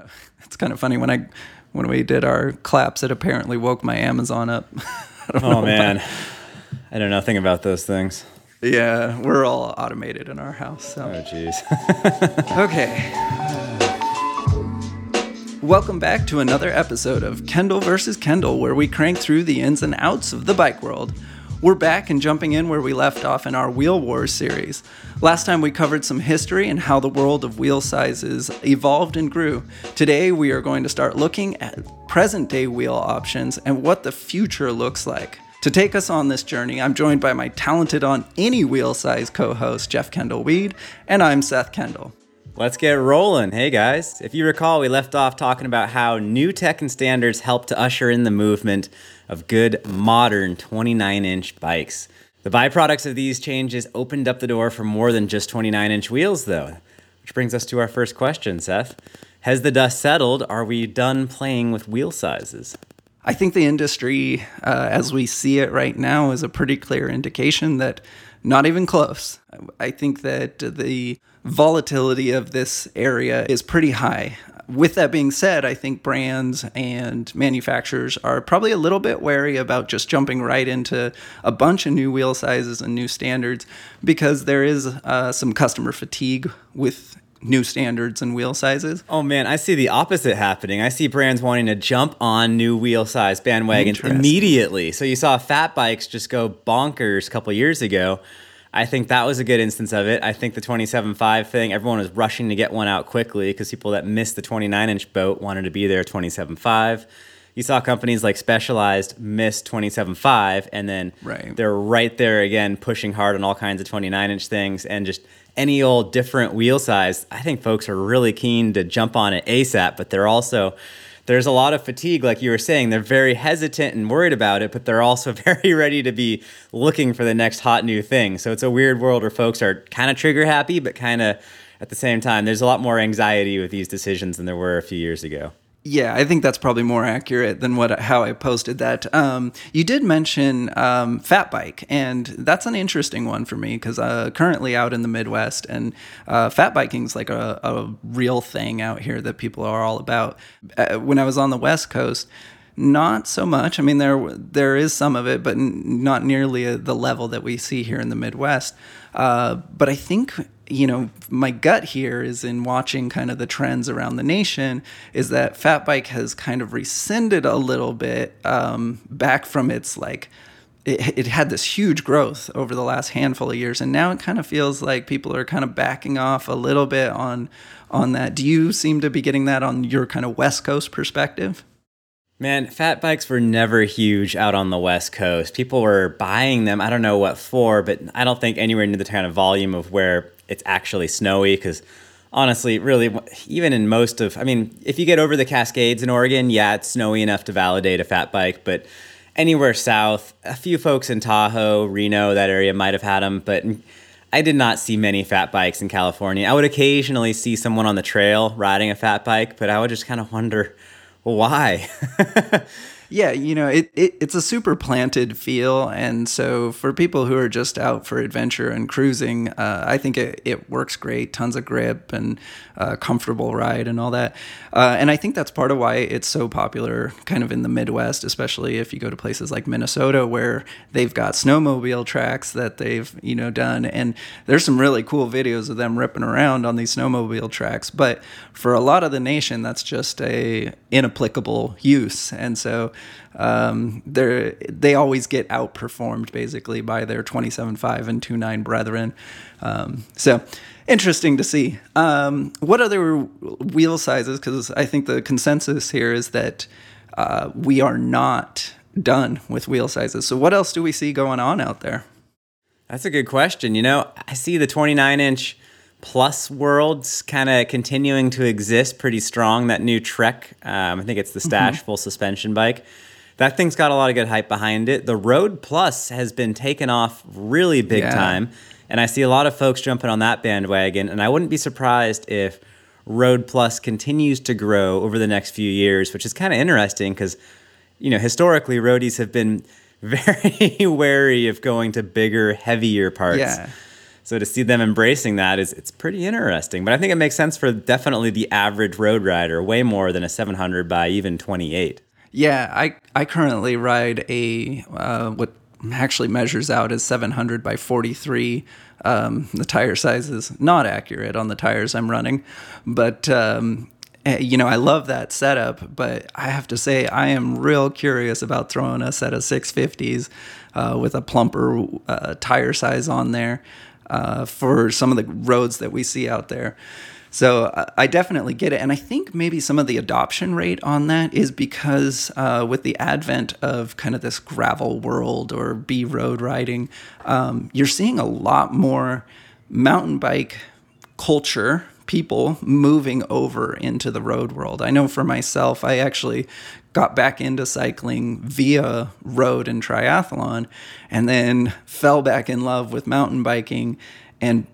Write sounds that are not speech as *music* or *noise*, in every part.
*laughs* It's kind of funny when I when we did our claps, it apparently woke my Amazon up. *laughs* oh man, I know nothing about those things. Yeah, we're all automated in our house. So. Oh jeez. *laughs* okay. Welcome back to another episode of Kendall versus Kendall, where we crank through the ins and outs of the bike world. We're back and jumping in where we left off in our Wheel Wars series. Last time we covered some history and how the world of wheel sizes evolved and grew. Today we are going to start looking at present day wheel options and what the future looks like. To take us on this journey, I'm joined by my talented on any wheel size co host, Jeff Kendall Weed, and I'm Seth Kendall. Let's get rolling. Hey guys, if you recall, we left off talking about how new tech and standards helped to usher in the movement of good modern 29 inch bikes. The byproducts of these changes opened up the door for more than just 29 inch wheels, though. Which brings us to our first question, Seth. Has the dust settled? Are we done playing with wheel sizes? I think the industry, uh, as we see it right now, is a pretty clear indication that not even close. I think that the volatility of this area is pretty high with that being said, I think brands and manufacturers are probably a little bit wary about just jumping right into a bunch of new wheel sizes and new standards because there is uh, some customer fatigue with new standards and wheel sizes. Oh man, I see the opposite happening. I see brands wanting to jump on new wheel size bandwagons immediately. So you saw fat bikes just go bonkers a couple years ago I think that was a good instance of it. I think the 27.5 thing, everyone was rushing to get one out quickly because people that missed the 29 inch boat wanted to be there 27.5. You saw companies like Specialized miss 27.5 and then right. they're right there again pushing hard on all kinds of 29 inch things and just any old different wheel size. I think folks are really keen to jump on it ASAP, but they're also there's a lot of fatigue, like you were saying. They're very hesitant and worried about it, but they're also *laughs* very ready to be looking for the next hot new thing. So it's a weird world where folks are kind of trigger happy, but kind of at the same time, there's a lot more anxiety with these decisions than there were a few years ago. Yeah, I think that's probably more accurate than what how I posted that. Um, you did mention um, fat bike, and that's an interesting one for me because uh, currently out in the Midwest, and uh, fat biking is like a, a, real thing out here that people are all about. Uh, when I was on the West Coast, not so much. I mean, there there is some of it, but n- not nearly a, the level that we see here in the Midwest. Uh, but I think you know, my gut here is in watching kind of the trends around the nation is that fat bike has kind of rescinded a little bit um, back from its like it, it, had this huge growth over the last handful of years and now it kind of feels like people are kind of backing off a little bit on on that do you seem to be getting that on your kind of west coast perspective Man, fat bikes were never huge out on the West Coast. People were buying them. I don't know what for, but I don't think anywhere near the kind of volume of where it's actually snowy because honestly, really, even in most of, I mean, if you get over the Cascades in Oregon, yeah, it's snowy enough to validate a fat bike, but anywhere south, a few folks in Tahoe, Reno, that area might have had them, but I did not see many fat bikes in California. I would occasionally see someone on the trail riding a fat bike, but I would just kind of wonder why. *laughs* yeah, you know, it, it, it's a super planted feel, and so for people who are just out for adventure and cruising, uh, I think it, it works great. Tons of grip and uh, comfortable ride and all that, uh, and I think that's part of why it's so popular, kind of in the Midwest, especially if you go to places like Minnesota where they've got snowmobile tracks that they've you know done, and there's some really cool videos of them ripping around on these snowmobile tracks. But for a lot of the nation, that's just a inapplicable use, and so um, they they always get outperformed basically by their 27.5 and 2.9 brethren. Um, so interesting to see. Um, what other wheel sizes? Because I think the consensus here is that uh, we are not done with wheel sizes. So what else do we see going on out there? That's a good question. You know, I see the 29 inch plus worlds kind of continuing to exist pretty strong. That new Trek, um, I think it's the mm-hmm. Stache mm-hmm. full suspension bike. That thing's got a lot of good hype behind it. The Road Plus has been taken off really big yeah. time, and I see a lot of folks jumping on that bandwagon. And I wouldn't be surprised if Road Plus continues to grow over the next few years, which is kind of interesting because, you know, historically roadies have been *laughs* very wary of going to bigger, heavier parts. Yeah. So to see them embracing that is it's pretty interesting. But I think it makes sense for definitely the average road rider, way more than a 700 by even 28. Yeah, I I currently ride a uh, what actually measures out as 700 by 43. Um, the tire size is not accurate on the tires I'm running, but um, eh, you know I love that setup. But I have to say I am real curious about throwing a set of 650s uh, with a plumper uh, tire size on there uh, for some of the roads that we see out there. So I definitely get it. And I think maybe some of the adoption rate on that is because uh, with the advent of kind of this gravel world or B road riding, um, you're seeing a lot more mountain bike culture people moving over into the road world. I know for myself, I actually got back into cycling via road and triathlon and then fell back in love with mountain biking and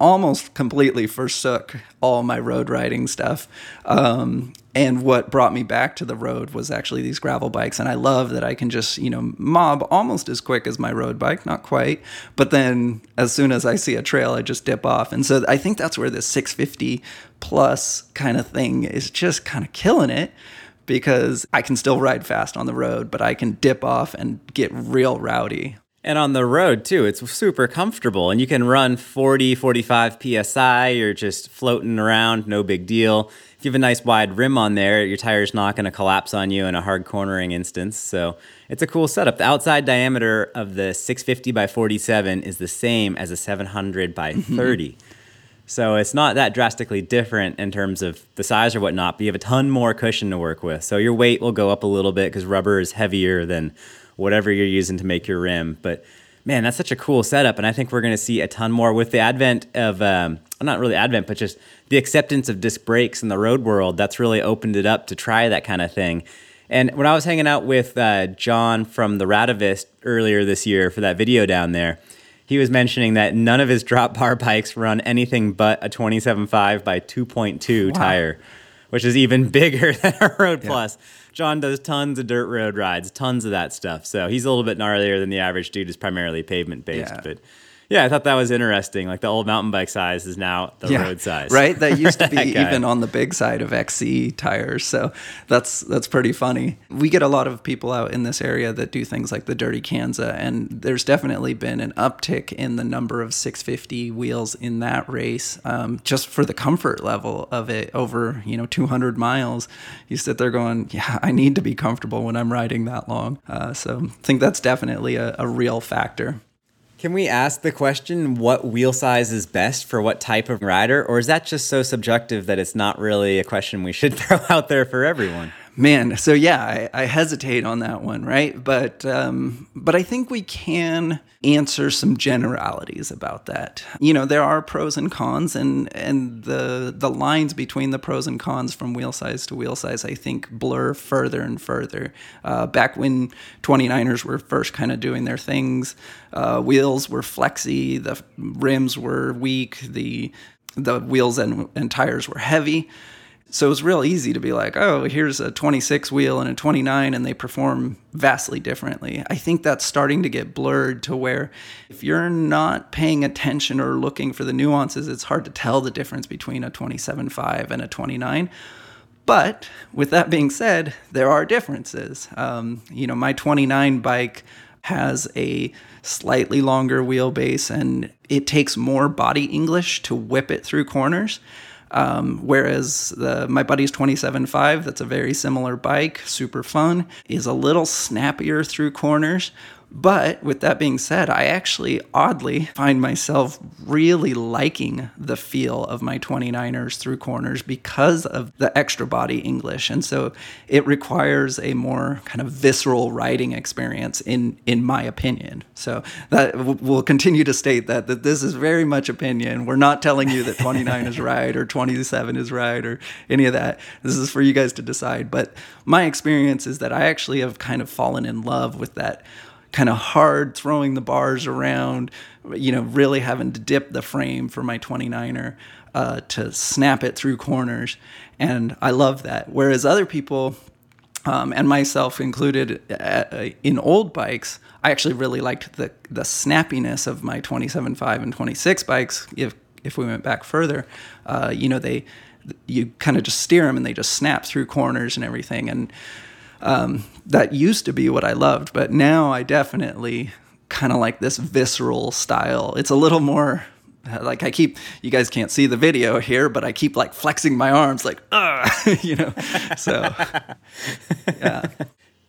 almost completely forsook all my road riding stuff. Um, and what brought me back to the road was actually these gravel bikes. And I love that I can just, you know, mob almost as quick as my road bike, not quite. But then as soon as I see a trail, I just dip off. And so I think that's where this 650 plus kind of thing is just kind of killing it because I can still ride fast on the road, but I can dip off and get real rowdy. And on the road too, it's super comfortable and you can run 40, 45 psi. You're just floating around, no big deal. If you have a nice wide rim on there, your tire's not going to collapse on you in a hard cornering instance. So it's a cool setup. The outside diameter of the 650 by 47 is the same as a 700 by mm-hmm. *laughs* 30. So it's not that drastically different in terms of the size or whatnot, but you have a ton more cushion to work with. So your weight will go up a little bit because rubber is heavier than whatever you're using to make your rim. But man, that's such a cool setup. And I think we're going to see a ton more with the advent of, um, not really advent, but just the acceptance of disc brakes in the road world. That's really opened it up to try that kind of thing. And when I was hanging out with uh, John from the Radavist earlier this year for that video down there, he was mentioning that none of his drop bar *laughs* bikes run anything but a 27.5 by 2.2 wow. tire, which is even *laughs* bigger than a Road yeah. Plus. John does tons of dirt road rides, tons of that stuff. So he's a little bit gnarlier than the average dude who's primarily pavement based. Yeah. But yeah, I thought that was interesting. Like the old mountain bike size is now the yeah, road size. Right? That *laughs* used to be even on the big side of XC tires. So that's that's pretty funny. We get a lot of people out in this area that do things like the Dirty Kanza and there's definitely been an uptick in the number of 650 wheels in that race um, just for the comfort level of it over, you know, 200 miles. You sit there going, yeah, I need to be comfortable when I'm riding that long. Uh, so I think that's definitely a, a real factor. Can we ask the question what wheel size is best for what type of rider? Or is that just so subjective that it's not really a question we should *laughs* throw out there for everyone? Man, so yeah, I, I hesitate on that one, right? But um, but I think we can answer some generalities about that. You know, there are pros and cons, and and the the lines between the pros and cons from wheel size to wheel size, I think, blur further and further. Uh, back when 29ers were first kind of doing their things, uh, wheels were flexy, the rims were weak, the the wheels and, and tires were heavy. So it was real easy to be like, oh, here's a 26 wheel and a 29, and they perform vastly differently. I think that's starting to get blurred to where if you're not paying attention or looking for the nuances, it's hard to tell the difference between a 27.5 and a 29. But with that being said, there are differences. Um, you know, my 29 bike has a slightly longer wheelbase and it takes more body English to whip it through corners. Um, whereas the, my buddy's 27.5, that's a very similar bike, super fun, is a little snappier through corners, but with that being said, I actually oddly find myself really liking the feel of my 29ers through corners because of the extra body English. And so it requires a more kind of visceral riding experience in in my opinion. So that we'll continue to state that that this is very much opinion. We're not telling you that *laughs* 29 is right or 27 is right or any of that. This is for you guys to decide, but my experience is that I actually have kind of fallen in love with that kind of hard throwing the bars around, you know, really having to dip the frame for my 29er uh, to snap it through corners. And I love that. Whereas other people, um, and myself included uh, in old bikes, I actually really liked the the snappiness of my 27.5 and 26 bikes. If if we went back further, uh, you know they you kind of just steer them and they just snap through corners and everything. And um, that used to be what I loved, but now I definitely kind of like this visceral style. It's a little more like I keep you guys can't see the video here, but I keep like flexing my arms like uh *laughs* you know. So yeah. *laughs*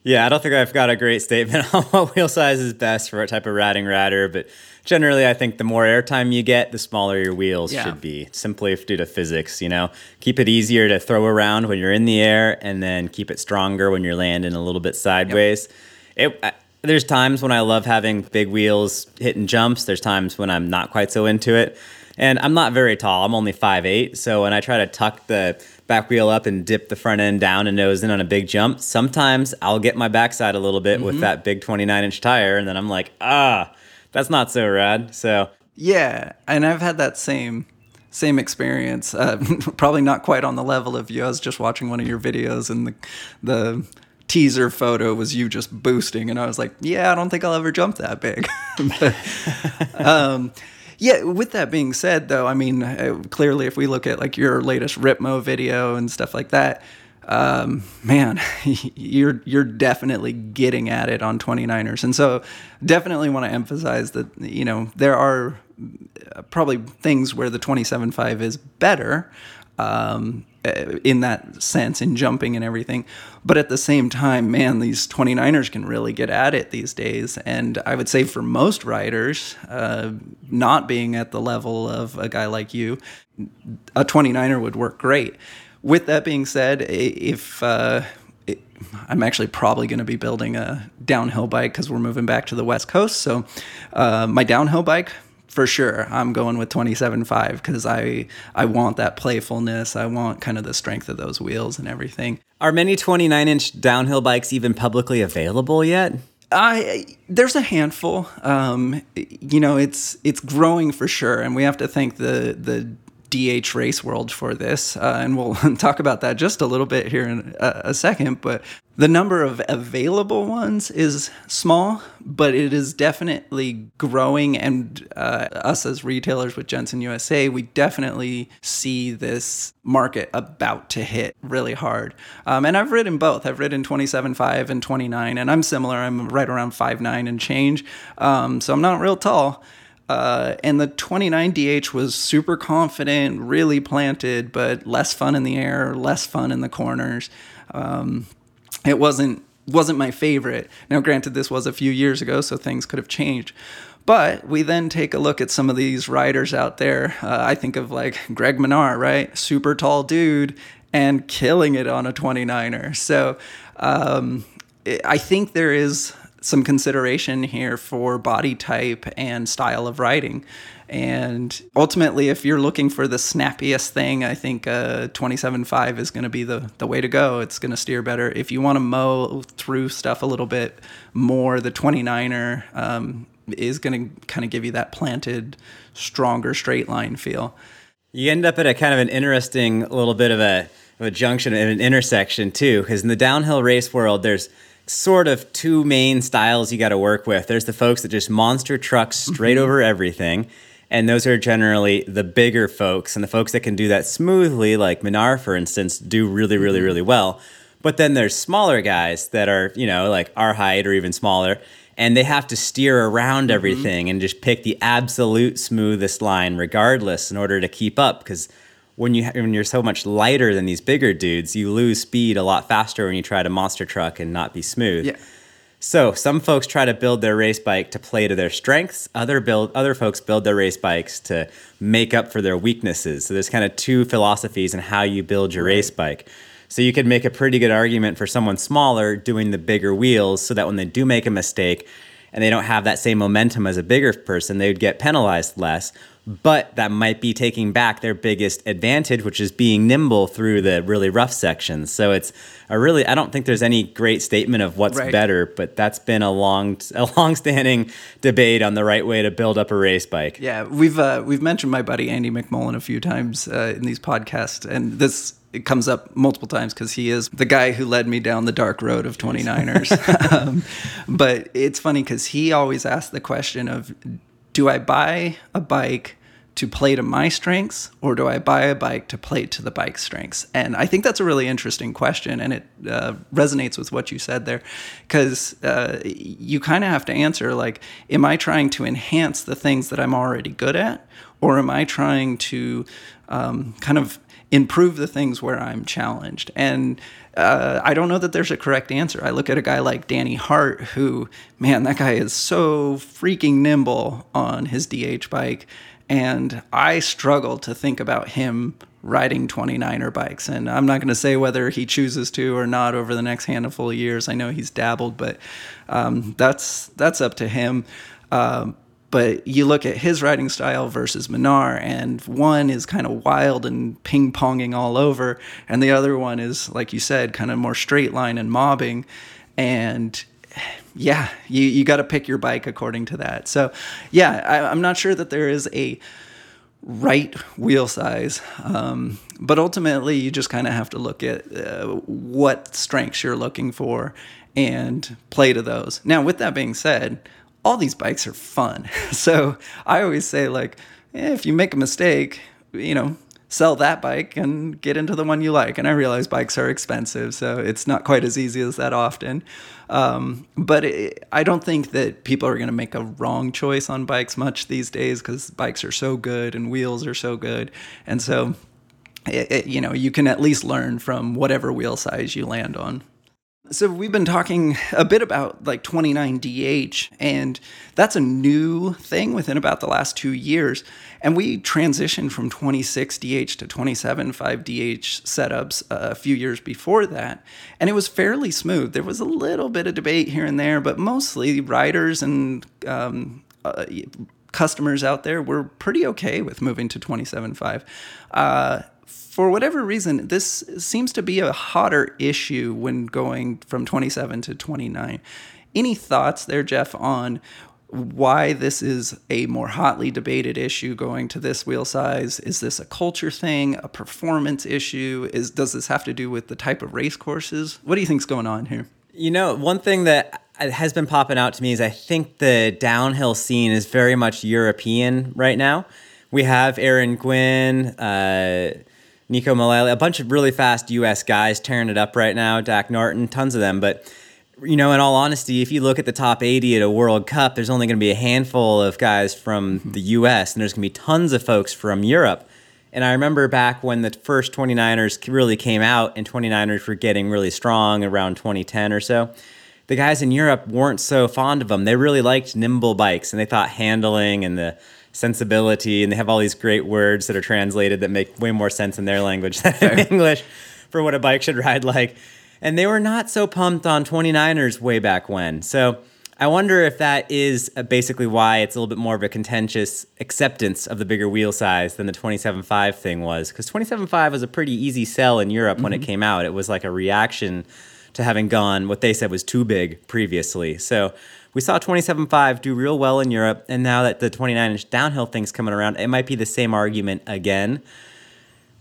Yeah, I don't think I've got a great statement *laughs* on what wheel size is best for what type of ratting ratter, but generally I think the more airtime you get, the smaller your wheels yeah. should be, simply due to physics, you know. Keep it easier to throw around when you're in the air and then keep it stronger when you're landing a little bit sideways. Yep. It there's times when I love having big wheels hitting jumps. There's times when I'm not quite so into it. And I'm not very tall. I'm only 5'8. So when I try to tuck the back wheel up and dip the front end down and nose in on a big jump, sometimes I'll get my backside a little bit mm-hmm. with that big 29 inch tire. And then I'm like, ah, that's not so rad. So. Yeah. And I've had that same same experience. Uh, *laughs* probably not quite on the level of you. I was just watching one of your videos, and the the teaser photo was you just boosting, and I was like, yeah, I don't think I'll ever jump that big. *laughs* but, um, yeah, with that being said, though, I mean, uh, clearly, if we look at like your latest Ripmo video and stuff like that, um, man, *laughs* you're you're definitely getting at it on 29ers, and so definitely want to emphasize that you know there are uh, probably things where the 27.5 is better, um, in that sense in jumping and everything. But at the same time, man, these 29ers can really get at it these days. And I would say for most riders, uh, not being at the level of a guy like you, a 29er would work great. With that being said, if uh, it, I'm actually probably going to be building a downhill bike because we're moving back to the West Coast. So uh, my downhill bike for sure i'm going with 27.5 because i i want that playfulness i want kind of the strength of those wheels and everything are many 29 inch downhill bikes even publicly available yet I there's a handful. Um, you know, it's it's growing for sure, and we have to thank the the DH race world for this, uh, and we'll *laughs* talk about that just a little bit here in a, a, second. But the number of available ones is small, but it is definitely growing. And uh, us as retailers with Jenson USA, we definitely see this market about to hit really hard. Um, and I've ridden both. I've ridden 27.5 and 29, and I'm similar. I'm right around 5'9 and change, um, so I'm not real tall. Uh, and the 29DH was super confident, really planted, but less fun in the air, less fun in the corners. Um, it wasn't wasn't my favorite. Now, granted, this was a few years ago, so things could have changed. But we then take a look at some of these riders out there. Uh, I think of like Greg Minnaar, right? Super tall dude and killing it on a 29er. So um, I think there is some consideration here for body type and style of riding. And ultimately, if you're looking for the snappiest thing, I think uh, 27.5 is going to be the, the way to go. It's going to steer better. If you want to mow through stuff a little bit more, the 29er um, is going to kind of give you that planted, stronger straight line feel. You end up at a kind of an interesting little bit of a, of a junction and an intersection, too, because in the downhill race world, there's sort of two main styles you got to work with. There's the folks that just monster truck straight mm-hmm. over everything. And those are generally the bigger folks. And the folks that can do that smoothly, like Minnaar, for instance, do really, really, mm-hmm. really well. But then there's smaller guys that are, you know, like our height or even smaller. And they have to steer around mm-hmm. everything and just pick the absolute smoothest line, regardless, in order to keep up. Because when you when you're so much lighter than these bigger dudes, you lose speed a lot faster when you try to monster truck and not be smooth. Yeah. So some folks try to build their race bike to play to their strengths. Other build other folks build their race bikes to make up for their weaknesses. So there's kind of two philosophies in how you build your race bike. So you could make a pretty good argument for someone smaller doing the bigger wheels so that when they do make a mistake and they don't have that same momentum as a bigger person, they would get penalized less but that might be taking back their biggest advantage, which is being nimble through the really rough sections. So it's a really I don't think there's any great statement of what's right. better, but that's been a long *laughs* a long-standing debate on the right way to build up a race bike. Yeah, we've uh, we've mentioned my buddy Andy McMullen a few times uh, in these podcasts, and this it comes up multiple times because he is the guy who led me down the dark road of 29ers. *laughs* um, but it's funny because he always asks the question of, do I buy a bike to play to my strengths or do I buy a bike to play to the bike's strengths? And I think that's a really interesting question and it uh, resonates with what you said there because uh, you kind of have to answer like, am I trying to enhance the things that I'm already good at or am I trying to um, kind of improve the things where I'm challenged? And uh, I don't know that there's a correct answer. I look at a guy like Danny Hart, who, man, that guy is so freaking nimble on his DH bike and I struggle to think about him riding 29er bikes. And I'm not going to say whether he chooses to or not over the next handful of years. I know he's dabbled, but um, that's that's up to him. Um, but you look at his riding style versus Minnaar, and one is kind of wild and ping ponging all over, and the other one is, like you said, kind of more straight line and mobbing. And yeah, you, you got to pick your bike according to that. So, yeah, I, am not sure that there is a right wheel size, um, but ultimately you just kind of have to look at uh, what strengths you're looking for and play to those. Now, with that being said, all these bikes are fun. *laughs* So I always say, like, eh, if you make a mistake, you know, sell that bike and get into the one you like. And I realize bikes are expensive, so it's not quite as easy as that often. Um, but it, I don't think that people are going to make a wrong choice on bikes much these days because bikes are so good and wheels are so good. And so, it, it, you know, you can at least learn from whatever wheel size you land on. So we've been talking a bit about like 29DH, and that's a new thing within about the last two years. And we transitioned from 26DH to 27.5DH setups a few years before that, and it was fairly smooth. There was a little bit of debate here and there, but mostly riders and um, uh, customers out there were pretty okay with moving to 27.5. Uh, for whatever reason, this seems to be a hotter issue when going from 27 to 29. Any thoughts there, Jeff, on why this is a more hotly debated issue going to this wheel size? Is this a culture thing, a performance issue? Is does this have to do with the type of race courses? What do you think's going on here? You know, one thing that has been popping out to me is I think the downhill scene is very much European right now. We have Aaron Gwin, uh, Neko Mulally, a bunch of really fast U.S. guys tearing it up right now. Dak Norton, tons of them. But you know, in all honesty, if you look at the top 80 at a World Cup, there's only going to be a handful of guys from mm-hmm. the U.S. and there's going to be tons of folks from Europe. And I remember back when the first 29ers really came out and 29ers were getting really strong around 2010 or so. The guys in Europe weren't so fond of them. They really liked nimble bikes and they thought handling and the sensibility, and they have all these great words that are translated that make way more sense in their language *laughs* than in English for what a bike should ride like. And they were not so pumped on 29ers way back when. So I wonder if that is uh, basically why it's a little bit more of a contentious acceptance of the bigger wheel size than the 27.5 thing was. Because 27.5 was a pretty easy sell in Europe mm-hmm. when it mm-hmm. came out. It was like a reaction to having gone what they said was too big previously. So we saw 27.5 do real well in Europe, and now that the 29 inch downhill thing's coming around, it might be the same argument again.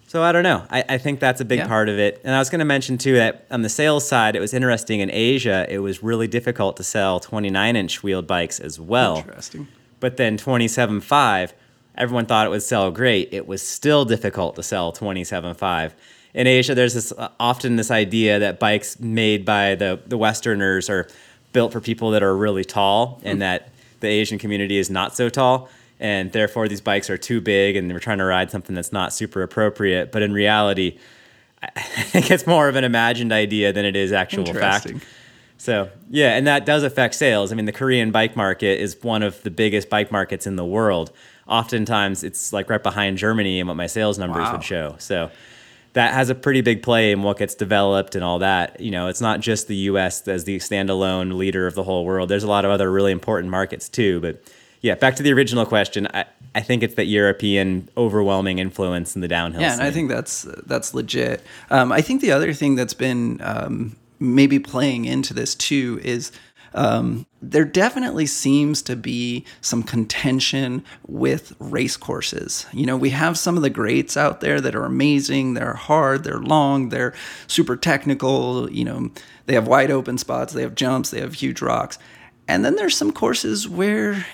So I don't know. I, I think that's a big yeah. part of it. And I was going to mention too that on the sales side, it was interesting in Asia. It was really difficult to sell 29 inch wheeled bikes as well. Interesting. But then 27.5, everyone thought it would sell great. It was still difficult to sell 27.5 in Asia, there's this uh, often this idea that bikes made by the the Westerners are built for people that are really tall, and mm. that the Asian community is not so tall, and therefore these bikes are too big, and we're trying to ride something that's not super appropriate. But in reality, I think it's more of an imagined idea than it is actual fact. So yeah, and that does affect sales. I mean, the Korean bike market is one of the biggest bike markets in the world. Oftentimes, it's like right behind Germany and what my sales numbers wow. would show. So that has a pretty big play in what gets developed and all that. You know, it's not just the U.S. as the standalone leader of the whole world. There's a lot of other really important markets too. But yeah, back to the original question. I, I think it's that European overwhelming influence in the downhill. Yeah, scene. and I think that's that's legit. Um, I think the other thing that's been um, maybe playing into this too is um, there definitely seems to be some contention with race courses. You know, we have some of the greats out there that are amazing. They're hard, they're long, they're super technical. You know, they have wide open spots, they have jumps, they have huge rocks. And then there's some courses where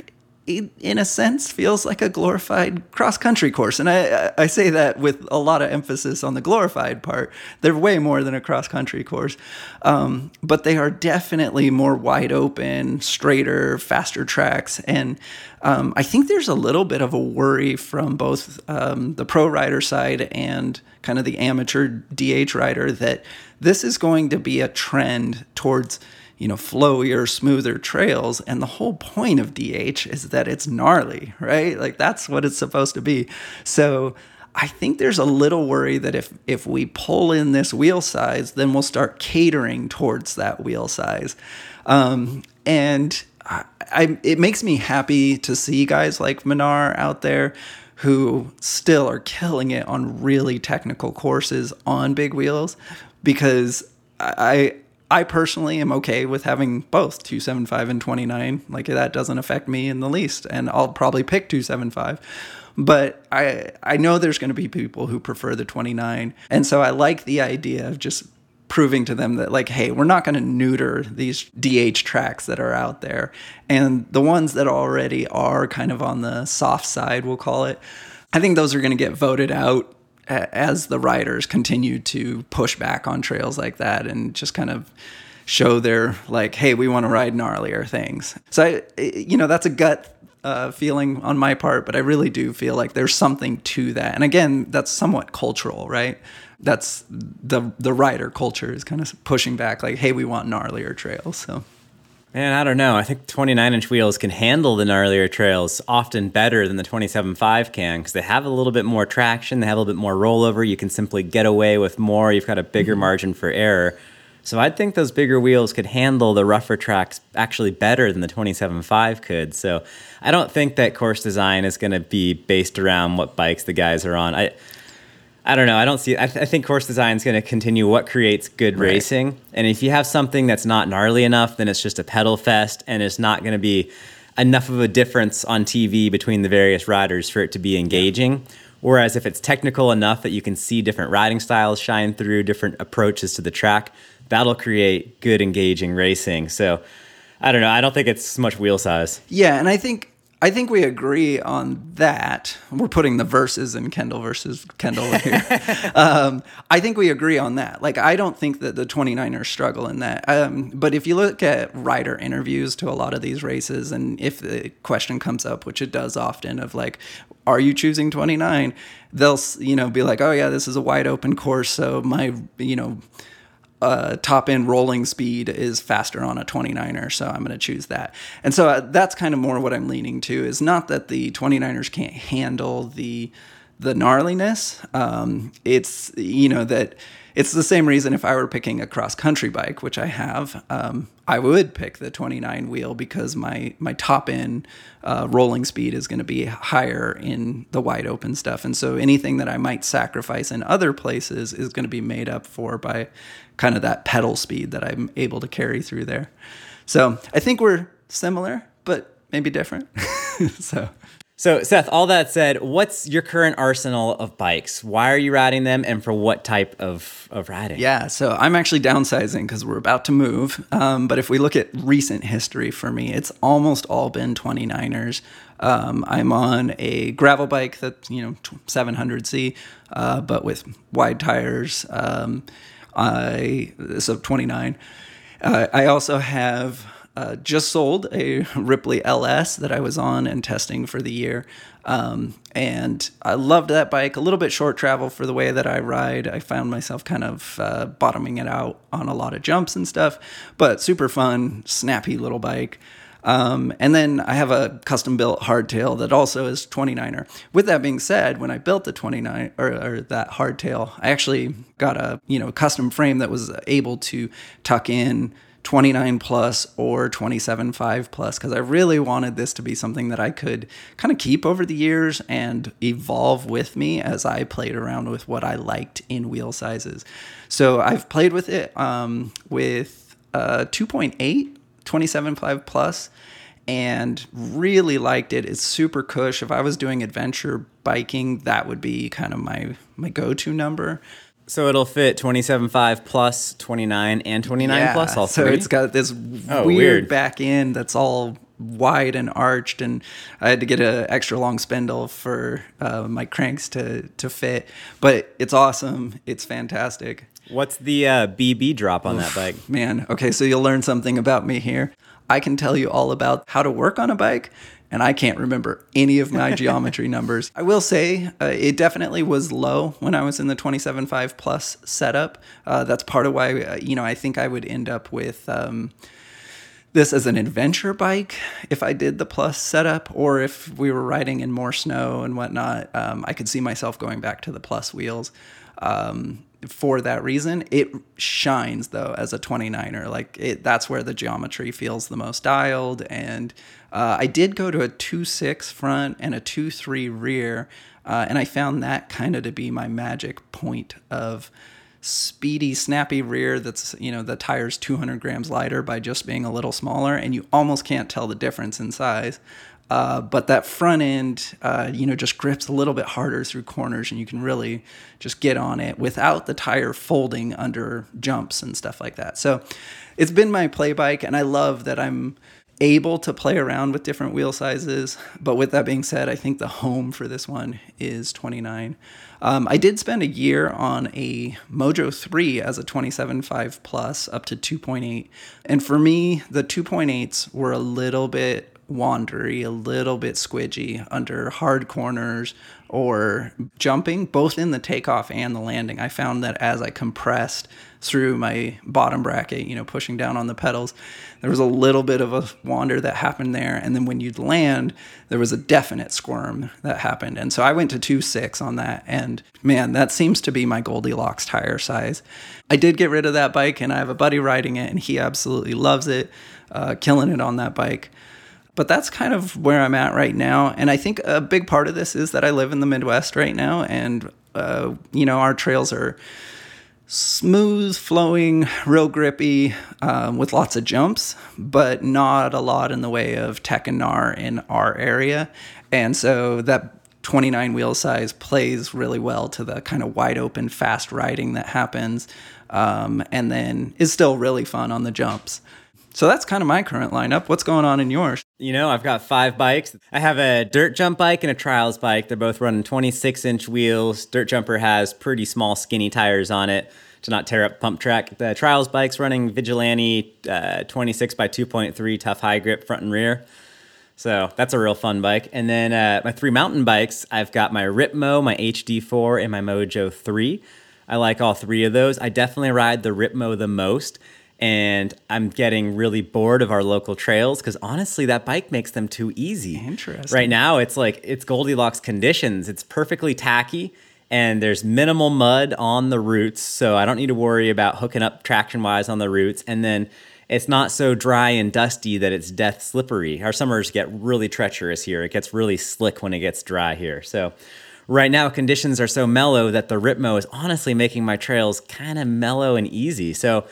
it, in a sense, feels like a glorified cross country course. And I, I say that with a lot of emphasis on the glorified part. They're way more than a cross country course, um, but they are definitely more wide open, straighter, faster tracks. And um, I think there's a little bit of a worry from both um, the pro rider side and kind of the amateur DH rider that this is going to be a trend towards you know, flowier, smoother trails. And the whole point of DH is that it's gnarly, right? Like that's what it's supposed to be. So I think there's a little worry that if if we pull in this wheel size, then we'll start catering towards that wheel size. Um, and I, I, it makes me happy to see guys like Minnaar out there who still are killing it on really technical courses on big wheels because I I personally am okay with having both 275 and 29. Like that doesn't affect me in the least. And I'll probably pick 275. But I I know there's going to be people who prefer the 29. And so I like the idea of just proving to them that like hey we're not going to neuter these dh tracks that are out there and the ones that already are kind of on the soft side we'll call it i think those are going to get voted out as the riders continue to push back on trails like that and just kind of show their like hey we want to ride gnarlier things. So I, you know that's a gut uh, feeling on my part but i really do feel like there's something to that. And again that's somewhat cultural right? That's the the rider culture is kind of pushing back like hey we want gnarlier trails so Man, I don't know. I think 29 inch wheels can handle the gnarlier trails often better than the 27.5 can because they have a little bit more traction, they have a little bit more rollover. You can simply get away with more. You've got a bigger mm-hmm. margin for error. So I think those bigger wheels could handle the rougher tracks actually better than the 27.5 could. So I don't think that course design is going to be based around what bikes the guys are on. I I don't know. I don't see. I, th- I think course design is going to continue what creates good right. racing. And if you have something that's not gnarly enough, then it's just a pedal fest, and it's not going to be enough of a difference on TV between the various riders for it to be engaging. Whereas if it's technical enough that you can see different riding styles shine through, different approaches to the track, that'll create good engaging racing. So I don't know. I don't think it's much wheel size. Yeah, and I think I think we agree on that. We're putting the verses in Kendall versus Kendall here. *laughs* um, I think we agree on that. Like, I don't think that the 29ers struggle in that. Um, but if you look at rider interviews to a lot of these races, and if the question comes up, which it does often, of like, are you choosing 29? They'll, you know, be like, oh, yeah, this is a wide open course. So my, you know, uh, top end rolling speed is faster on a 29er, so I'm going to choose that. And so uh, that's kind of more what I'm leaning to is not that the 29ers can't handle the the gnarliness. Um, it's you know that it's the same reason if I were picking a cross country bike, which I have, um, I would pick the 29 wheel because my my top end uh, rolling speed is going to be higher in the wide open stuff, and so anything that I might sacrifice in other places is going to be made up for by kind of that pedal speed that I'm able to carry through there. So I think we're similar, but maybe different. *laughs* so so, Seth, all that said, what's your current arsenal of bikes? Why are you riding them and for what type of, of riding? Yeah, so I'm actually downsizing because we're about to move. Um, but if we look at recent history for me, it's almost all been 29ers. Um, I'm on a gravel bike that, you know, 700C, uh, but with wide tires. Um, I, so 29. Uh, I also have uh, just sold a *laughs* Ripley LS that I was on and testing for the year. Um, and I loved that bike. A little bit short travel for the way that I ride. I found myself kind of uh, bottoming it out on a lot of jumps and stuff, but super fun, snappy little bike. Um, and then I have a custom built hardtail that also is 29er. With that being said, when I built the 29 or, or, that hardtail, I actually got a you know custom frame that was able to tuck in 29 plus or 27.5 plus because I really wanted this to be something that I could kind of keep over the years and evolve with me as I played around with what I liked in wheel sizes. So I've played with it um, with uh, 2.8 27.5 plus and really liked it. It's super cush. If I was doing adventure biking, that would be kind of my my go-to number. So it'll fit 27.5 plus 29 and 29 yeah, plus all three. So it's got this oh, weird, weird back end that's all wide and arched, and I had to get an extra long spindle for uh, my cranks to to fit. But it's awesome. It's fantastic. What's the uh, BB drop on Oof, that bike? Man, okay, so you'll learn something about me here. I can tell you all about how to work on a bike, and I can't remember any of my *laughs* geometry numbers. I will say uh, it definitely was low when I was in the 27.5 plus setup. Uh, that's part of why, uh, you know, I think I would end up with. Um, this as an adventure bike if I did the plus setup, or if we were riding in more snow and whatnot. Um, I could see myself going back to the plus wheels. Um, for that reason. It shines though as a 29er. Like it, that's where the geometry feels the most dialed. And uh, I did go to a 2.6 front and a 2.3 rear, uh, and I found that kind of to be my magic point of speedy, snappy rear that's, you know, the tire's 200 grams lighter by just being a little smaller, and you almost can't tell the difference in size. Uh, but that front end, uh, you know, just grips a little bit harder through corners, and you can really just get on it without the tire folding under jumps and stuff like that. So, it's been my play bike, and I love that I'm able to play around with different wheel sizes. But with that being said, I think the home for this one is 29. Um, I did spend a year on a Mojo 3 as a 27.5 plus up to 2.8. And for me, the 2.8s were a little bit wandery, a little bit squidgy under hard corners or jumping, both in the takeoff and the landing. I found that as I compressed through my bottom bracket, you know, pushing down on the pedals, there was a little bit of a wander that happened there. And then when you'd land, there was a definite squirm that happened. And so I went to 2.6 on that. And man, that seems to be my Goldilocks tire size. I did get rid of that bike and I have a buddy riding it and he absolutely loves it, uh, killing it on that bike but that's kind of where I'm at right now. And I think a big part of this is that I live in the Midwest right now, and uh, you know our trails are smooth, flowing, real grippy, um, with lots of jumps, but not a lot in the way of tech and gnar in our area. And so that 29 wheel size plays really well to the kind of wide open, fast riding that happens, um, and then is still really fun on the jumps. So that's kind of my current lineup. What's going on in yours? You know, I've got five bikes. I have a dirt jump bike and a trials bike. They're both running 26 inch wheels. Dirt jumper has pretty small, skinny tires on it to not tear up pump track. The trials bike's running Vigilante uh, 26 by 2.3 tough high grip front and rear. So that's a real fun bike. And then uh, my three mountain bikes, I've got my Ripmo, my HD4, and my Mojo 3. I like all three of those. I definitely ride the Ripmo the most and I'm getting really bored of our local trails because honestly, that bike makes them too easy. Interesting. Right now, it's like it's Goldilocks conditions. It's perfectly tacky, and there's minimal mud on the roots, so I don't need to worry about hooking up traction wise on the roots. And then it's not so dry and dusty that it's death slippery. Our summers get really treacherous here. It gets really slick when it gets dry here. So right now conditions are so mellow that the Ripmo is honestly making my trails kind of mellow and easy. So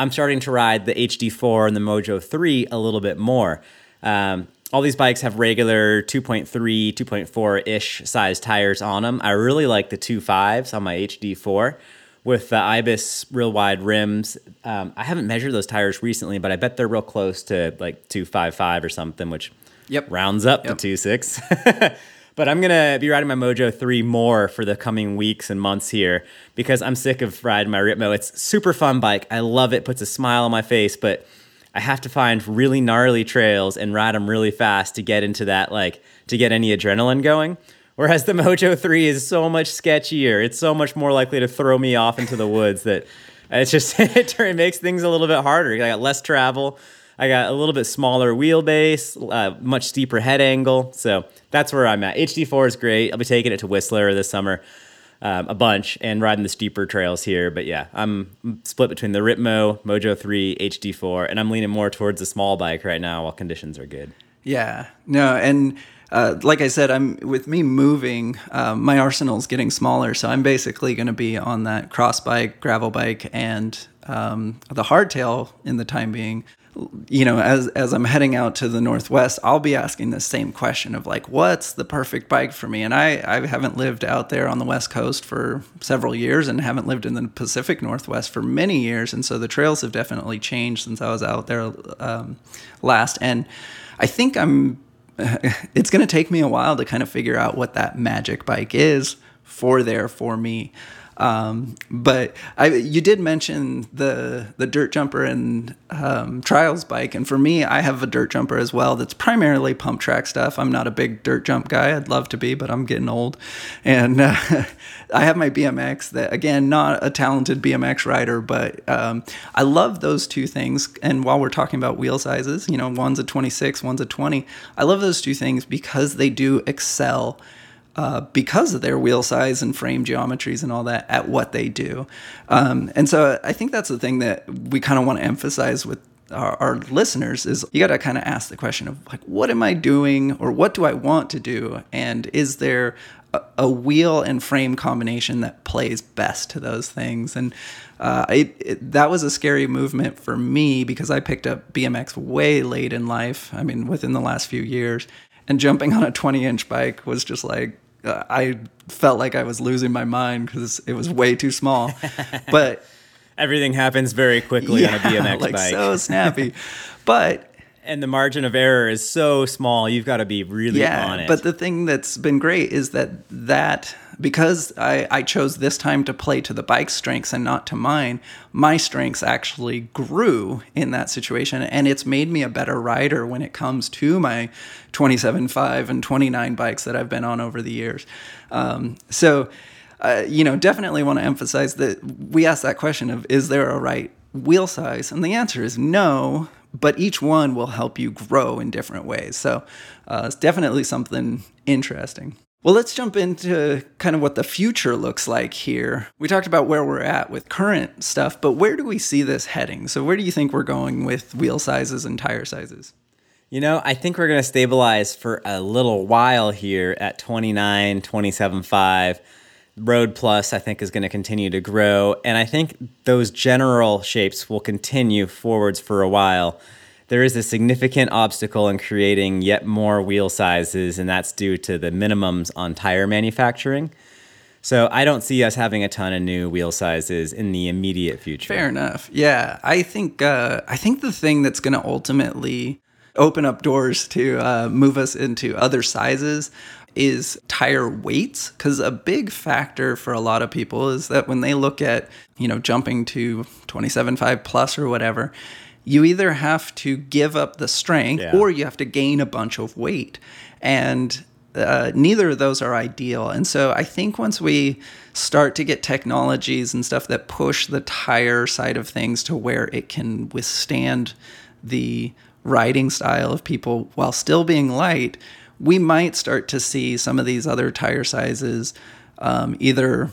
I'm starting to ride the HD4 and the Mojo 3 a little bit more. Um, all these bikes have regular 2.3, 2.4 ish size tires on them. I really like the 2.5s on my HD4 with the Ibis real wide rims. Um, I haven't measured those tires recently, but I bet they're real close to like 255 or something, which yep. rounds up yep. to 2.6. *laughs* But I'm gonna be riding my Mojo 3 more for the coming weeks and months here because I'm sick of riding my Ripmo. It's super fun bike. I love it, puts a smile on my face, but I have to find really gnarly trails and ride them really fast to get into that, like to get any adrenaline going. Whereas the *laughs* Mojo 3 is so much sketchier. It's so much more likely to throw me off into the woods that it's just *laughs* it makes things a little bit harder. I got less travel. I got a little bit smaller wheelbase, uh, much steeper head angle. So that's where I'm at. HD4 is great. I'll be taking it to Whistler this summer. Um, a bunch and riding the steeper trails here. But yeah, I'm split between the Ripmo, Mojo 3, HD4, and I'm leaning more towards the small bike right now while conditions are good. Yeah, no, and uh, like I said, I'm with me moving, uh, my arsenal's getting smaller, so I'm basically going to be on that cross bike, gravel bike, and um, the hardtail in the time being. You know, as as I'm heading out to the Northwest, I'll be asking the same question of like, what's the perfect bike for me? And I I haven't lived out there on the West Coast for several years, and haven't lived in the Pacific Northwest for many years, and so the trails have definitely changed since I was out there um, last. And I think I'm. *laughs* It's going to take me a while to kind of figure out what that magic bike is for there for me. Um, but I, you did mention the the dirt jumper and um, trials bike, and for me, I have a dirt jumper as well. That's primarily pump track stuff. I'm not a big dirt jump guy. I'd love to be, but I'm getting old, and uh, *laughs* I have my BMX. That again, not a talented BMX rider, but um, I love those two things. And while we're talking about wheel sizes, you know, one's a 26, one's a 20. I love those two things because they do excel uh, because of their wheel size and frame geometries and all that at what they do. Um, and so I think that's the thing that we kind of want to emphasize with our, our listeners is you got to kind of ask the question of like, what am I doing or what do I want to do? And is there a, a wheel and frame combination that plays best to those things? And uh, it, it, that was a scary movement for me because I picked up BMX way late in life. I mean, within the last few years. And jumping on a 20 inch bike was just like, uh, I felt like I was losing my mind because it was way too small. *laughs* But everything happens very quickly yeah, on a BMX like bike. so snappy. *laughs* But and the margin of error is so small. You've got to be really yeah, on it. But the thing that's been great is that that because I, I chose this time to play to the bike's strengths and not to mine, my strengths actually grew in that situation. And it's made me a better rider when it comes to my 27.5 and 29 bikes that I've been on over the years. Um, so, uh, you know, definitely want to emphasize that we asked that question of is there a right wheel size? And the answer is no, but each one will help you grow in different ways. So uh, it's definitely something interesting. Well, let's jump into kind of what the future looks like here. We talked about where we're at with current stuff, but where do we see this heading? So, where do you think we're going with wheel sizes and tire sizes? You know, I think we're going to stabilize for a little while here at 29, 27.5. Road Plus, I think, is going to continue to grow. And I think those general shapes will continue forwards for a while there is a significant obstacle in creating yet more wheel sizes, and that's due to the minimums on tire manufacturing. So I don't see us having a ton of new wheel sizes in the immediate future. Fair enough. Yeah, I think uh, I think the thing that's going to ultimately open up doors to uh, move us into other sizes is tire weights because a big factor for a lot of people is that when they look at you know jumping to 27.5 plus or whatever you either have to give up the strength yeah. or you have to gain a bunch of weight. And uh, neither of those are ideal. And so I think once we start to get technologies and stuff that push the tire side of things to where it can withstand the riding style of people while still being light, we might start to see some of these other tire sizes um, either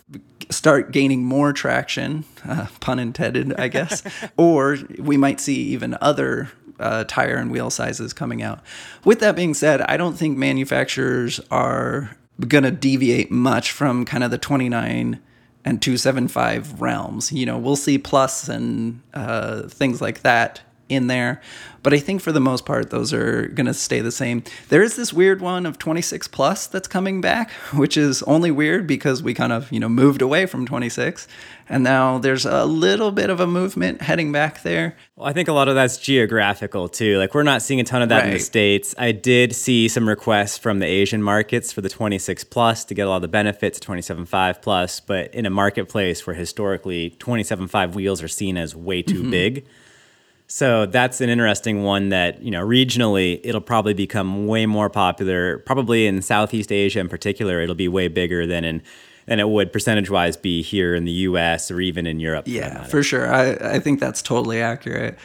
start gaining more traction, *laughs* uh, pun intended, I guess, *laughs* or we might see even other uh, tire and wheel sizes coming out. With that being said, I don't think manufacturers are going to deviate much from kind of the 29 and 275 realms. You know, we'll see plus and uh, things like that in there. But I think for the most part, those are going to stay the same. There is this weird one of 26 plus that's coming back, *laughs* which is only weird because we kind of, you know, moved away from 26. And now there's a little bit of a movement heading back there. Well, I think a lot of that's geographical too. Like we're not seeing a ton of that right. in the States. I did see some requests from the Asian markets for the 26 plus to get a lot of the benefits, 27.5 plus, but in a marketplace where historically 27.5 wheels are seen as way too mm-hmm. big so that's an interesting one that, you know, regionally it'll probably become way more popular. Probably in Southeast Asia in particular, it'll be way bigger than in than it would percentage wise be here in the US or even in Europe. Yeah, for, for sure. I, I think that's totally accurate.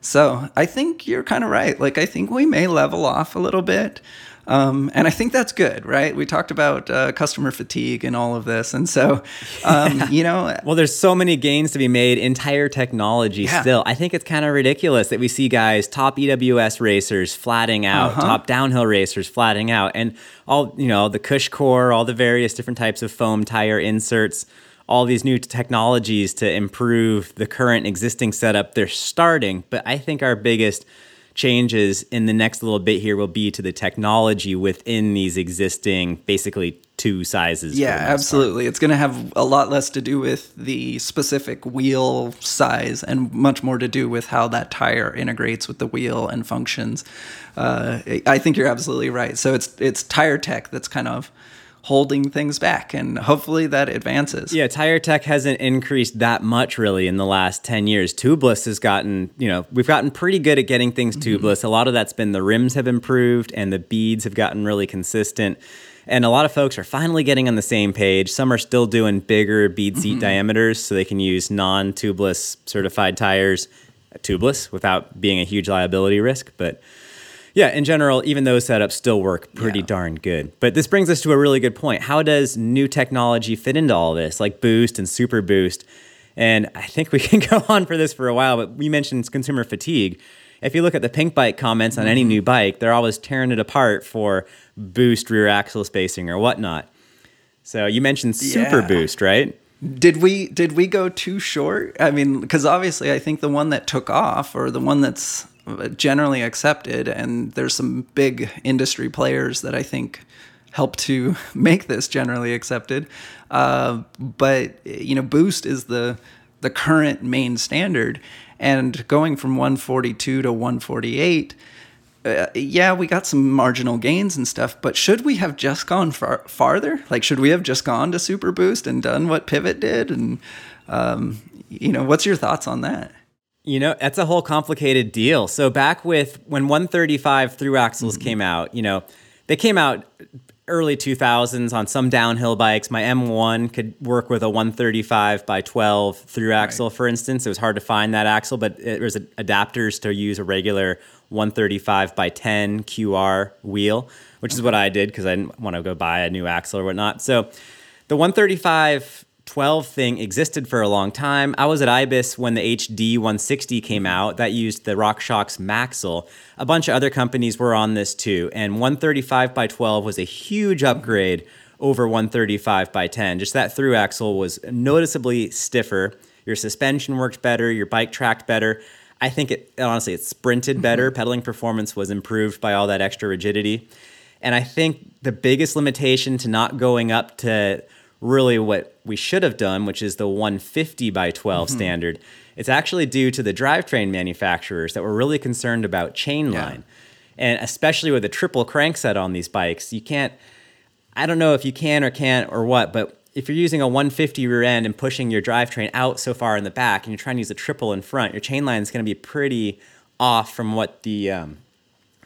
So I think you're kind of right. Like, I think we may level off a little bit. Um, and I think that's good, right? We talked about uh, customer fatigue and all of this. And so, um, *laughs* you know. Well, there's so many gains to be made in tire technology yeah. still. I think it's kind of ridiculous that we see guys, top EWS racers flatting out, uh-huh. top downhill racers flatting out, and all, you know, the CushCore, all the various different types of foam tire inserts all these new technologies to improve the current existing setup. They're starting, but I think our biggest changes in the next little bit here will be to the technology within these existing basically two sizes. Yeah, absolutely. Part. It's going to have a lot less to do with the specific wheel size and much more to do with how that tire integrates with the wheel and functions. Uh, I think you're absolutely right. So it's it's tire tech that's kind of holding things back and hopefully that advances. Yeah, tire tech hasn't increased that much really in the last 10 years. Tubeless has gotten, you know, we've gotten pretty good at getting things mm-hmm. tubeless. A lot of that's been the rims have improved and the beads have gotten really consistent. And a lot of folks are finally getting on the same page. Some are still doing bigger bead seat mm-hmm. diameters so they can use non tubeless certified tires tubeless without being a huge liability risk. But yeah, in general, even those setups still work pretty yeah. darn good. But this brings us to a really good point. How does new technology fit into all this, like Boost and Super Boost? And I think we *laughs* can go on for this for a while, but we mentioned consumer fatigue. If you look at the Pinkbike comments on any mm-hmm. new bike, they're always tearing it apart for boost rear axle spacing or whatnot. So you mentioned Super yeah. Boost, right? Did we did we go too short? I mean, because obviously, I think the one that took off, or the one that's generally accepted, and there's some big industry players that I think help to *laughs* make this generally accepted. Uh, but you know, Boost is the the current main standard, and going from 142 to 148. Uh, yeah, we got some marginal gains and stuff, but should we have just gone far- farther? Like, should we have just gone to Super Boost and done what Pivot did? And, um, you know, what's your thoughts on that? You know, that's a whole complicated deal. So back with when 135 through axles mm-hmm. came out, you know, they came out early 2000s on some downhill bikes. My M1 could work with a 135 by 12 through axle, right. for instance. It was hard to find that axle, but it was adapters to use a regular 135 by 10 QR wheel, which is what I did because I didn't want to go buy a new axle or whatnot. So the 135 12 thing existed for a long time. I was at IBIS when the HD 160 came out. That used the RockShox Maxle. A bunch of other companies were on this too. And 135 by 12 was a huge upgrade over 135 by 10. Just that through axle was noticeably stiffer. Your suspension worked better, your bike tracked better. I think it honestly it sprinted better. Mm-hmm. Pedaling performance was improved by all that extra rigidity. And I think the biggest limitation to not going up to really what we should have done, which is the 150 by 12 mm-hmm. standard. It's actually due to the drivetrain manufacturers that were really concerned about chain line. And especially with a triple crankset on these bikes, you can't, I don't know if you can or can't or what, but if you're using a 150 rear end and pushing your drivetrain out so far in the back and you're trying to use a triple in front, your chain line is going to be pretty off from what the um,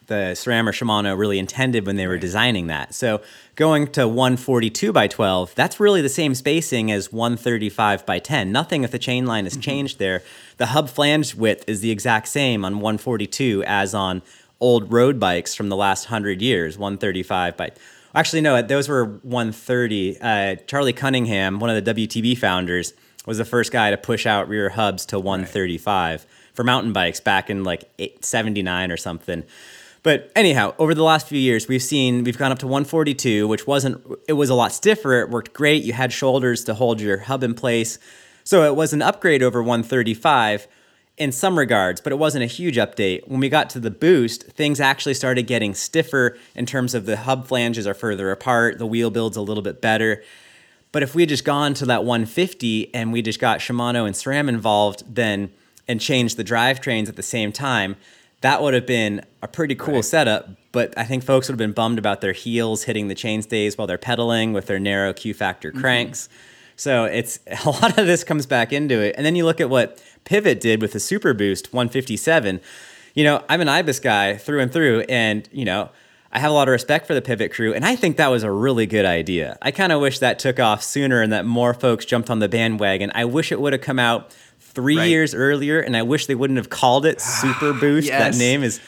the SRAM or Shimano really intended when they were designing that. So going to 142 by 12, that's really the same spacing as 135 by 10. Nothing if the chain line has mm-hmm. changed there. The hub flange width is the exact same on 142 as on old road bikes from the last 100 years, 135 by Actually, no, those were 130. Uh, Charlie Cunningham, one of the WTB founders, was the first guy to push out rear hubs to 135 right. for mountain bikes back in like 79 or something. But anyhow, over the last few years, we've seen we've gone up to 142, which wasn't it was a lot stiffer. It worked great. You had shoulders to hold your hub in place, so it was an upgrade over 135 in some regards, but it wasn't a huge update. When we got to the boost, things actually started getting stiffer in terms of the hub flanges are further apart, the wheel build's a little bit better. But if we had just gone to that 150 and we just got Shimano and SRAM involved, then and changed the drivetrains at the same time, that would have been a pretty cool right. setup. But I think folks would have been bummed about their heels hitting the chainstays while they're pedaling with their narrow Q factor mm-hmm. cranks. Mm-hmm. So it's *laughs* a lot of this comes back into it. And then you look at what Pivot did with the Super Boost 157. You know, I'm an IBIS guy through and through, and you know, I have a lot of respect for the Pivot crew, and I think that was a really good idea. I kind of wish that took off sooner and that more folks jumped on the bandwagon. I wish it would have come out three right. years earlier, and I wish they wouldn't have called it *sighs* Super Boost. yes. That name is.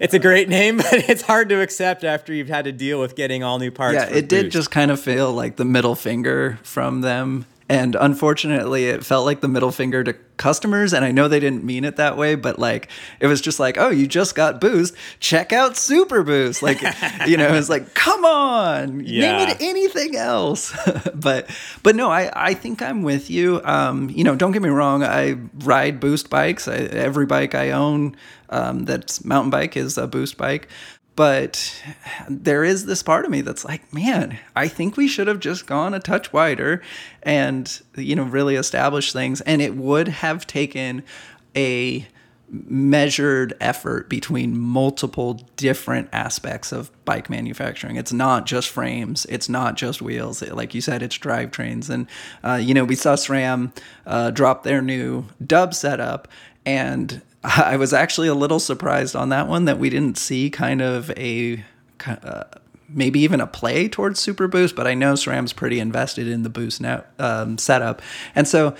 It's a great name, *laughs* but it's hard to accept after you've had to deal with getting all new parts. Yeah, it did just kind of feel like the middle finger from them and unfortunately, it felt like the middle finger to customers. And I know they didn't mean it that way, but like it was just like, oh, you just got Boost. Check out Super Boost. Like, you know, it's like, come on, yeah. name it anything else. *laughs* but but no, I I think I'm with you. Um, you know, don't get me wrong. I ride Boost bikes. I, every bike I own um, that's mountain bike is a Boost bike but there is this part of me that's like man i think we should have just gone a touch wider and you know really established things and it would have taken a measured effort between multiple different aspects of bike manufacturing. It's not just frames. It's not just wheels. It, like you said, it's drivetrains. And, uh, you know, we saw SRAM uh, drop their new dub setup and I was actually a little surprised on that one that we didn't see kind of a uh, maybe even a play towards Super Boost, but I know SRAM's pretty invested in the Boost now um, setup, and so.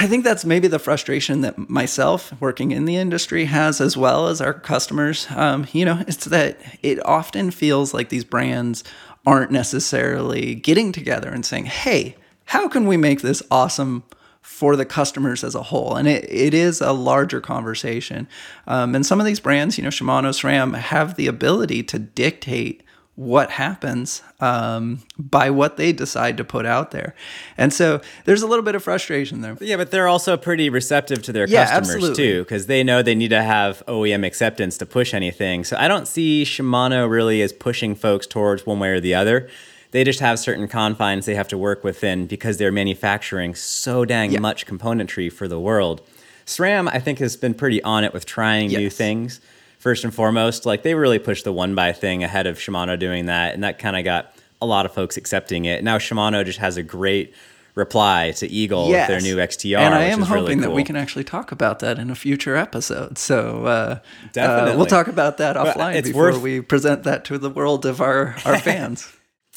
I think that's maybe the frustration that myself working in the industry has as well as our customers. Um, you know, it's that it often feels like these brands aren't necessarily getting together and saying, hey, how can we make this awesome for the customers as a whole. And it, it is a larger conversation. Um, and some of these brands, you know, Shimano, SRAM, have the ability to dictate what happens um, by what they decide to put out there. And so there's a little bit of frustration there. Yeah, but they're also pretty receptive to their yeah, customers absolutely. too, because they know they need to have OEM acceptance to push anything. So I don't see Shimano really as pushing folks towards one way or the other they just have certain confines they have to work within because they're manufacturing so dang yeah. much componentry for the world. SRAM, I think, has been pretty on it with trying yes. new things. First and foremost, like they really pushed the one by thing ahead of Shimano doing that, and that kind of got a lot of folks accepting it. Now Shimano just has a great reply to Eagle yes. with their new XTR. And I am hoping really cool. that we can actually talk about that in a future episode. So uh, Definitely. Uh, we'll talk about that offline before worth... we present that to the world of our, our fans.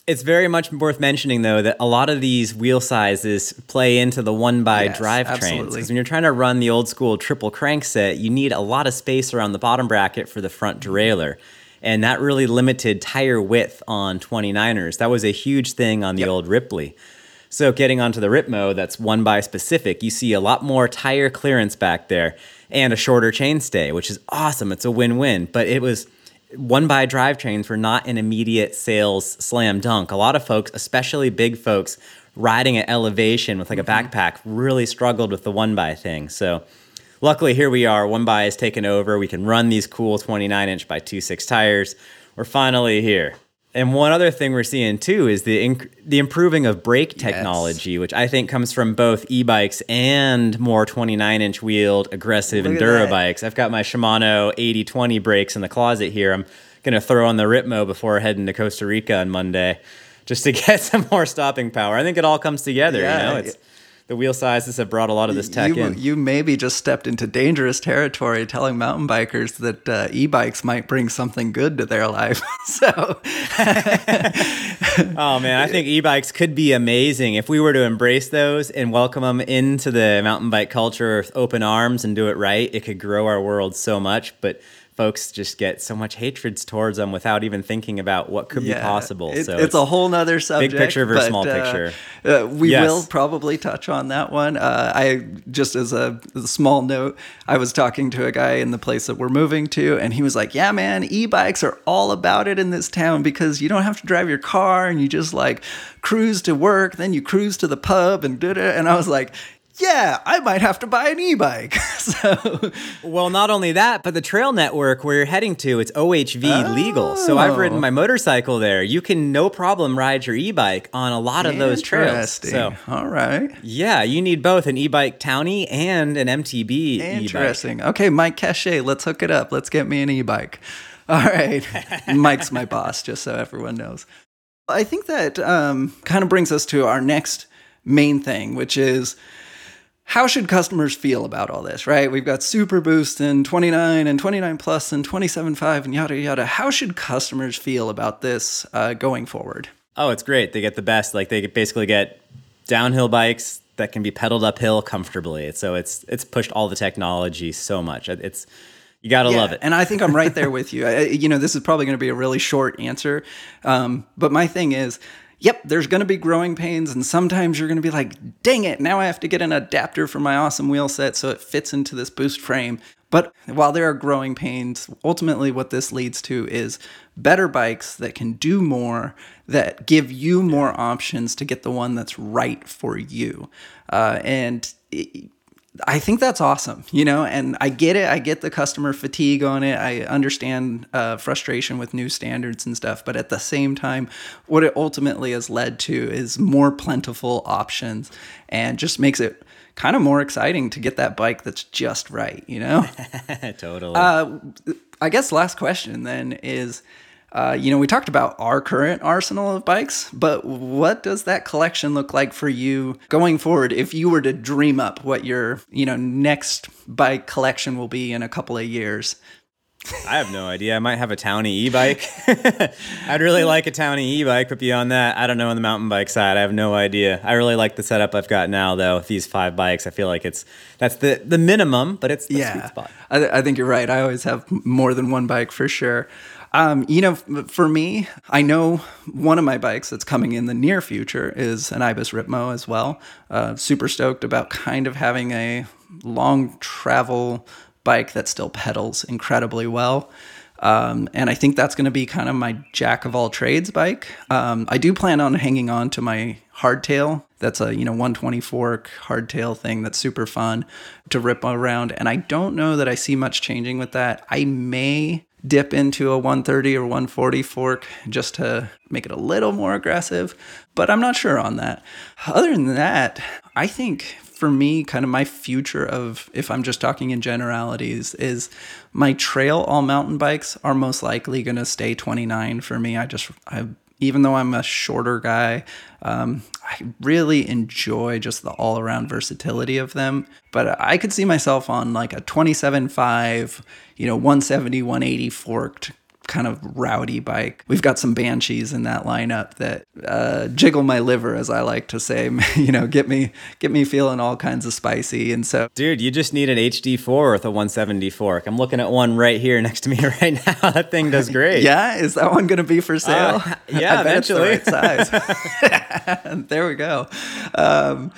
It's very much worth mentioning, though, that a lot of these wheel sizes play into the one by yes, drivetrains. Because when you're trying to run the old school triple crank set, you need a lot of space around the bottom bracket for the front derailleur. And that really limited tire width on 29ers. That was a huge thing on the yep. old Ripley. So, getting onto the Ripmo, that's one by specific, you see a lot more tire clearance back there and a shorter chainstay, which is awesome. It's a win win. But it was one by drivetrains were not an immediate sales slam dunk. A lot of folks, especially big folks, riding at elevation with like mm-hmm. a backpack, really struggled with the one by thing. So luckily here we are. One by has taken over. We can run these cool 29 inch by 2.6 tires. We're finally here. And one other thing we're seeing too is the inc- the improving of brake technology, yes. which I think comes from both e-bikes and more 29 inch wheeled aggressive Look enduro bikes. I've got my Shimano 8020 brakes in the closet here. I'm gonna throw on the Ripmo before heading to Costa Rica on Monday, just to *laughs* get some more stopping power. I think it all comes together. Yeah, you know, it's the wheel sizes have brought a lot of this tech you, in. You maybe just stepped into dangerous territory telling mountain bikers that uh, e-bikes might bring something good to their life. *laughs* so, *laughs* oh man, I think e-bikes could be amazing if we were to embrace those and welcome them into the mountain bike culture with open arms and do it right. It could grow our world so much, but folks just get so much hatred towards them without even thinking about what could yeah, be possible. It, so it's, it's, a whole nother subject. Big picture versus but, small uh, picture. Uh, we yes. will probably touch on that one. Uh, I just as a, as a, small note, I was talking to a guy in the place that we're moving to, and he was like, "Yeah, man, e-bikes are all about it in this town because you don't have to drive your car and you just like cruise to work, then you cruise to the pub and did it." And I was like, yeah, I might have to buy an e-bike. *laughs* so, well, not only that, but the trail network where you're heading to, it's OHV oh. legal. So I've ridden my motorcycle there. You can no problem ride your e-bike on a lot of those trails. So, all right. Yeah, you need both an e-bike townie and an MTB Interesting. E-bike. Okay, Mike Cachet, let's hook it up. Let's get me an e-bike. *laughs* All right. *laughs* Mike's my boss, just so everyone knows. I think that um, kind of brings us to our next main thing, which is how should customers feel about all this, right? We've got Super Boost and 29 and 29 Plus and 27.5 and yada yada. How should customers feel about this uh, going forward? Oh, it's great. They get the best. Like they basically get downhill bikes that can be pedaled uphill comfortably. So it's it's pushed all the technology so much. It's you gotta yeah, love it. and I think I'm right there with you. I, you know, this is probably going to be a really short answer, um, but my thing is, yep, there's going to be growing pains, and sometimes you're going to be like, dang it, now I have to get an adapter for my awesome wheel set so it fits into this boost frame. But while there are growing pains, ultimately what this leads to is better bikes that can do more, that give you more options to get the one that's right for you. Uh, and it, I think that's awesome, you know, and I get it. I get the customer fatigue on it. I understand uh, frustration with new standards and stuff. But at the same time, what it ultimately has led to is more plentiful options and just makes it kind of more exciting to get that bike that's just right, you know? *laughs* totally. Uh, I guess last question then is uh, you know, we talked about our current arsenal of bikes, but what does that collection look like for you going forward if you were to dream up what your, you know, next bike collection will be in a couple of years? I have no idea. I might have a Townie e-bike. *laughs* I'd really like a Townie e-bike, but beyond that, I don't know on the mountain bike side. I have no idea. I really like the setup I've got now, though. With these five bikes, I feel like it's that's the the minimum, but it's the yeah. sweet spot. I, th- I think you're right. I always have more than one bike for sure. Um, you know, for me, I know one of my bikes that's coming in the near future is an Ibis Ripmo as well. Uh, super stoked about kind of having a long travel bike that still pedals incredibly well. Um, and I think that's going to be kind of my jack of all trades bike. Um, I do plan on hanging on to my hardtail. That's a you know 120 fork hardtail thing that's super fun to rip around. And I don't know that I see much changing with that. I may dip into a 130 or 140 fork just to make it a little more aggressive, but I'm not sure on that. Other than that, I think for me, kind of my future of, if I'm just talking in generalities, is my trail all mountain bikes are most likely going to stay 29 for me. I just, I even though I'm a shorter guy, um, I really enjoy just the all around versatility of them. But I could see myself on like a 27.5, you know, 170, 180 forked kind of rowdy bike. We've got some Banshees in that lineup that uh, jiggle my liver, as I like to say. *laughs* you know, get me get me feeling all kinds of spicy. And so, dude, you just need an HD4 with a 170 fork. I'm looking at one right here next to me *laughs* right now. that thing does great. *laughs* yeah, is that one going to be for sale? Uh, yeah, eventually. The right size. there we go. Um,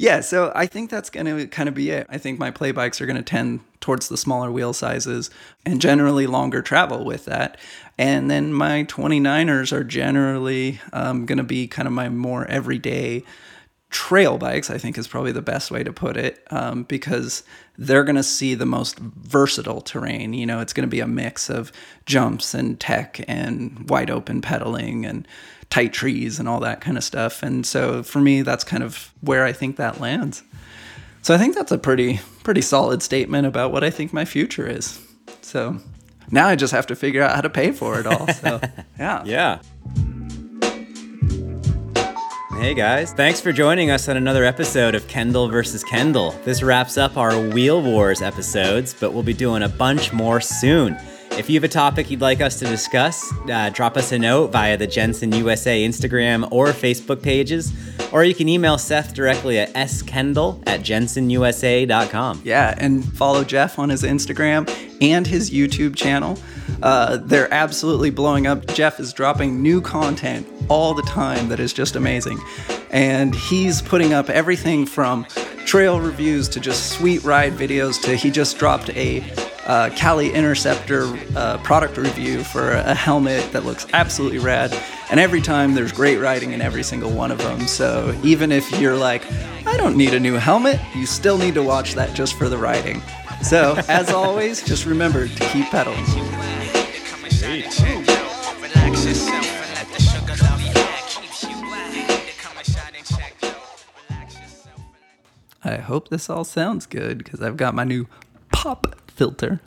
yeah, so I think that's going to kind of be it. I think my play bikes are going to tend towards the smaller wheel sizes and generally longer travel with that. And then my 29ers are generally um, going to be kind of my more everyday trail bikes, I think is probably the best way to put it, um, because they're going to see the most versatile terrain. You know, it's going to be a mix of jumps and tech and wide open pedaling and tight trees and all that kind of stuff. And so for me, that's kind of where I think that lands. So I think that's a pretty pretty solid statement about what I think my future is. So now I just have to figure out how to pay for it all. So *laughs* yeah. Yeah. Hey guys, thanks for joining us on another episode of Kendall versus Kendall. This wraps up our Wheel Wars episodes, but we'll be doing a bunch more soon. If you have a topic you'd like us to discuss, uh, drop us a note via the Jenson USA Instagram or Facebook pages, or you can email Seth directly at skendall at jensonusa.com. Yeah, and follow Jeff on his Instagram and his YouTube channel. Uh, they're absolutely blowing up. Jeff is dropping new content all the time that is just amazing. And he's putting up everything from trail reviews to just sweet ride videos to he just dropped a uh, Kali Interceptor uh, product review for a helmet that looks absolutely rad. And every time there's great writing in every single one of them. So even if you're like, I don't need a new helmet, you still need to watch that just for the writing. So as *laughs* always, just remember to keep pedaling. I hope this all sounds good because I've got my new pop filter.